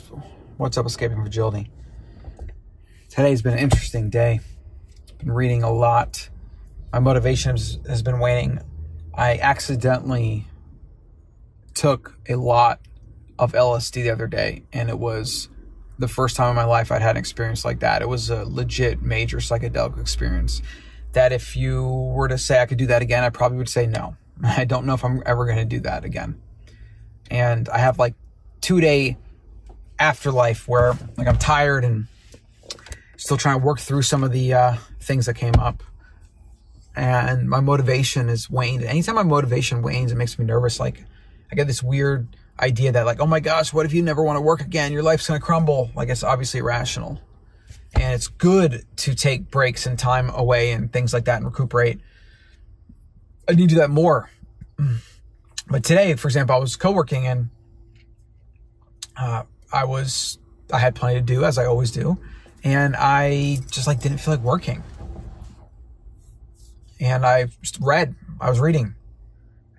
podcast. What's up, Escaping Fragility? Today's been an interesting day. Been reading a lot. My motivation has, has been waning. I accidentally took a lot of LSD the other day, and it was the first time in my life I'd had an experience like that. It was a legit major psychedelic experience. That if you were to say I could do that again, I probably would say no. I don't know if I'm ever going to do that again. And I have like two day afterlife where like I'm tired and still trying to work through some of the uh, things that came up. And my motivation is waned. Anytime my motivation wanes, it makes me nervous. Like I get this weird idea that like, oh my gosh, what if you never want to work again? Your life's gonna crumble. Like it's obviously irrational. And it's good to take breaks and time away and things like that and recuperate. I need to do that more. But today, for example, I was co-working and uh, I was I had plenty to do as I always do, and I just like didn't feel like working. And I read. I was reading,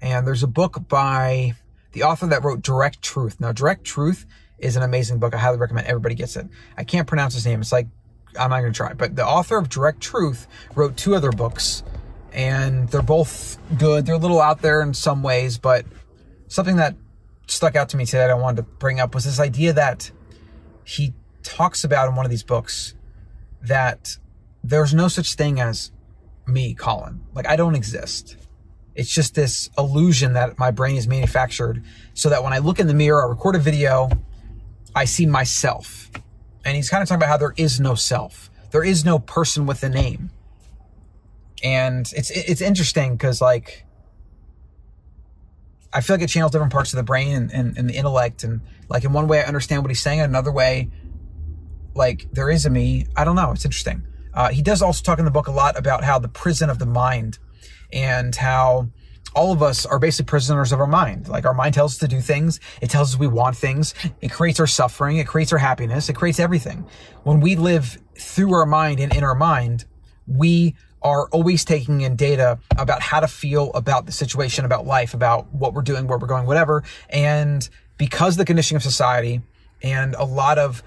and there's a book by the author that wrote Direct Truth. Now, Direct Truth is an amazing book. I highly recommend everybody gets it. I can't pronounce his name. It's like I'm not going to try. But the author of Direct Truth wrote two other books, and they're both good. They're a little out there in some ways, but something that stuck out to me today that I wanted to bring up was this idea that he talks about in one of these books that there's no such thing as me, Colin. Like I don't exist. It's just this illusion that my brain is manufactured so that when I look in the mirror, I record a video, I see myself. And he's kind of talking about how there is no self. There is no person with a name. And it's it's interesting because like I feel like it channels different parts of the brain and, and, and, the intellect. And like in one way, I understand what he's saying. In another way, like there is a me. I don't know. It's interesting. Uh, he does also talk in the book a lot about how the prison of the mind and how all of us are basically prisoners of our mind. Like our mind tells us to do things. It tells us we want things. It creates our suffering. It creates our happiness. It creates everything. When we live through our mind and in our mind, we are always taking in data about how to feel about the situation, about life, about what we're doing, where we're going, whatever. And because the conditioning of society and a lot of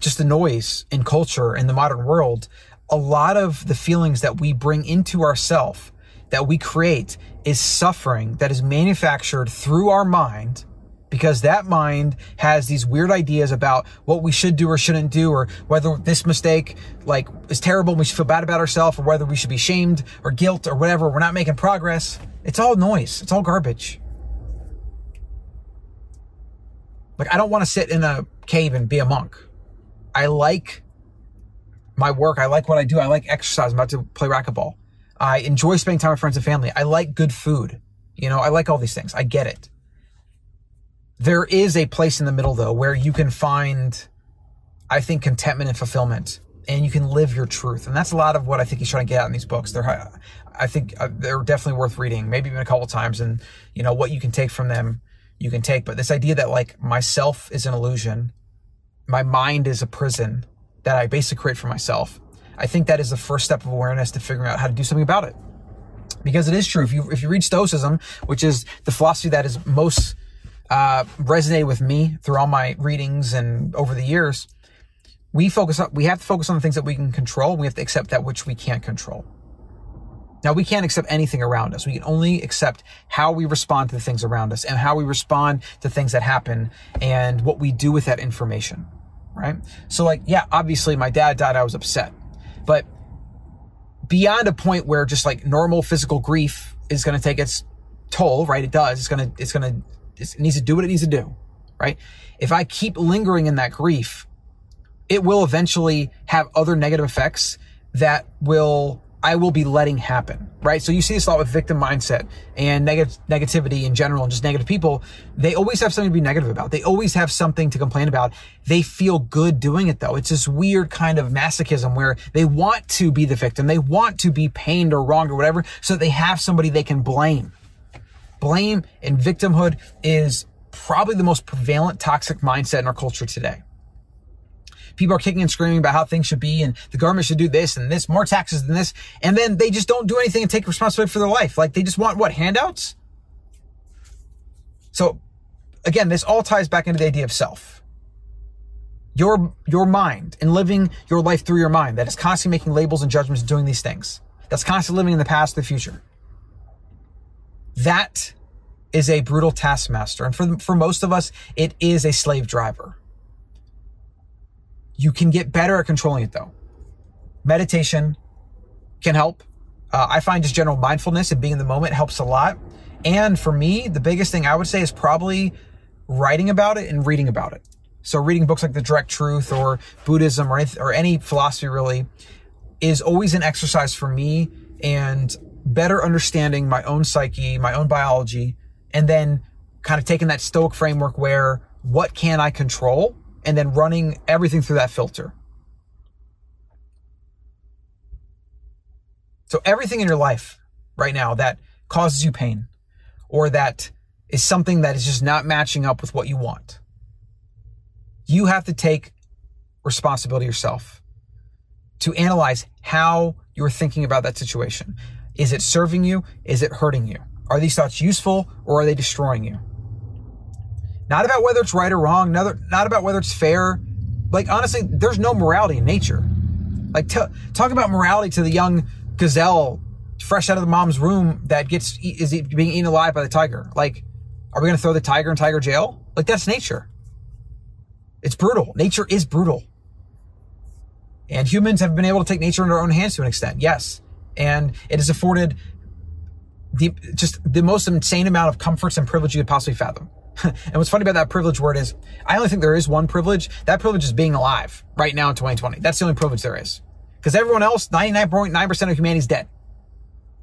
just the noise in culture in the modern world, a lot of the feelings that we bring into ourself, that we create, is suffering that is manufactured through our mind because that mind has these weird ideas about what we should do or shouldn't do or whether this mistake like is terrible and we should feel bad about ourselves or whether we should be shamed or guilt or whatever. We're not making progress. It's all noise. It's all garbage. Like i don't want to sit in a cave and be a monk. I like my work. I like what i do. I like exercise. I'm about to play racquetball. I enjoy spending time with friends and family. I like good food. You know i like all these things. I get it there is a place in the middle though where you can find, I think, contentment and fulfillment and you can live your truth. And that's a lot of what I think he's trying to get out in these books. They're, I think uh, they're definitely worth reading, maybe even a couple of times. And, you know, what you can take from them, you can take. But this idea that like myself is an illusion, my mind is a prison that I basically create for myself. I think that is the first step of awareness to figuring out how to do something about it. Because it is true. If you, if you read Stoicism, which is the philosophy that is most uh, resonated with me through all my readings and over the years. We focus on, we have to focus on the things that we can control. We have to accept that which we can't control. Now, we can't accept anything around us. We can only accept how we respond to the things around us and how we respond to things that happen and what we do with that information, right? So, like, yeah, obviously my dad died. I was upset. But beyond a point where just like normal physical grief is going to take its toll, right? It does. It's going to, it's going to it needs to do what it needs to do, right? If I keep lingering in that grief, it will eventually have other negative effects that will I will be letting happen, right? So you see this a lot with victim mindset and negative negativity in general and just negative people. They always have something to be negative about. They always have something to complain about. They feel good doing it though. It's this weird kind of masochism where they want to be the victim. They want to be pained or wronged or whatever so they have somebody they can blame blame and victimhood is probably the most prevalent toxic mindset in our culture today. People are kicking and screaming about how things should be and the government should do this and this, more taxes than this. And then they just don't do anything and take responsibility for their life. Like they just want what? Handouts? So again, this all ties back into the idea of self. your your mind and living your life through your mind that is constantly making labels and judgments and doing these things that's constantly living in the past the future that is a brutal taskmaster. And for for most of us it is a slave driver. You can get better at controlling it though. Meditation can help. Uh, i find just general mindfulness and being in the moment helps a lot. And for me the biggest thing i would say is probably writing about it and reading about it. So reading books like The Direct Truth or Buddhism or or any philosophy really is always an exercise for me. And better understanding my own psyche, my own biology, and then kind of taking that stoic framework where what can I control and then running everything through that filter. So everything in your life right now that causes you pain or that is something that is just not matching up with what you want you have to take responsibility yourself to analyze how you're thinking about that situation. Is it serving you? Is it hurting you? Are these thoughts useful or are they destroying you? Not about whether it's right or wrong, not, about whether it's fair. Like, honestly, there's no morality in nature. Like, t- talk about morality to the young gazelle fresh out of the mom's room that gets is being eaten alive by the tiger. Like, are we going to throw the tiger in tiger jail? Like, that's nature. It's brutal. Nature is brutal. And humans have been able to take nature in their own hands to an extent, yes. And it has afforded the just the most insane amount of comforts and privilege you could possibly fathom. and what's funny about that privilege word is I only think there is one privilege. That privilege is being alive right now in 2020. That's the only privilege there is. Because everyone else, 99.9% of humanity is dead.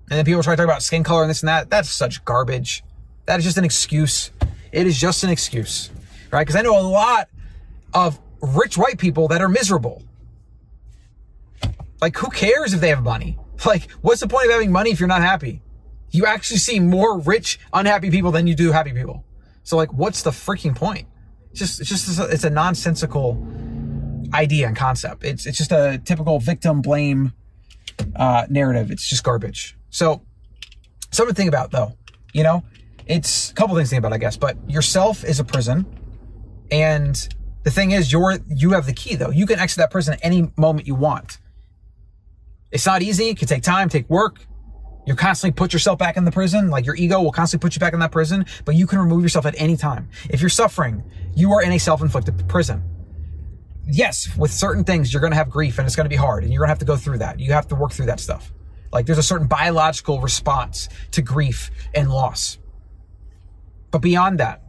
And then people try to talk about skin color and this and that. That's such garbage. That is just an excuse. It is just an excuse, right? Because I know a lot of rich white people that are miserable. Like, who cares if they have money? Like, what's the point of having money if you're not happy? You actually see more rich, unhappy people than you do happy people. So, like, what's the freaking point? It's just, it's just, it's a nonsensical idea and concept. It's, it's just a typical victim blame uh, narrative. It's just garbage. So, something to think about, though. You know, it's a couple things to think about, I guess. But yourself is a prison, and the thing is, you're you have the key though. You can exit that prison at any moment you want. It's not easy. It can take time, take work. You constantly put yourself back in the prison. Like your ego will constantly put you back in that prison, but you can remove yourself at any time. If you're suffering, you are in a self-inflicted prison. Yes, with certain things, you're going to have grief and it's going to be hard and you're going to have to go through that. You have to work through that stuff. Like there's a certain biological response to grief and loss. But beyond that,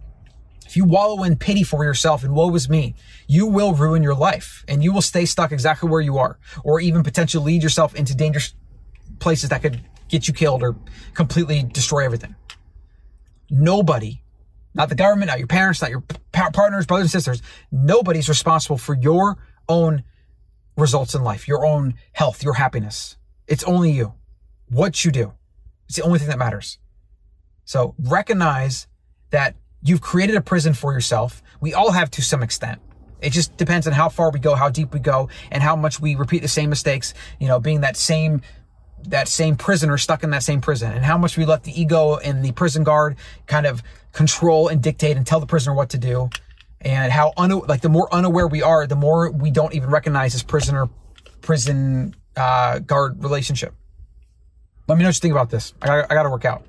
if you wallow in pity for yourself and woe is me, you will ruin your life and you will stay stuck exactly where you are or even potentially lead yourself into dangerous places that could get you killed or completely destroy everything. Nobody, not the government, not your parents, not your partners, brothers and sisters, nobody's responsible for your own results in life, your own health, your happiness. It's only you. What you do. It's the only thing that matters. So recognize that You've created a prison for yourself. We all have to some extent. It just depends on how far we go, how deep we go, and how much we repeat the same mistakes, you know, being that same that same prisoner stuck in that same prison and how much we let the ego and the prison guard kind of control and dictate and tell the prisoner what to do and how un- like the more unaware we are the more we don't even recognize this prisoner prison uh, guard relationship let me know what you think about this i gotta, I gotta work out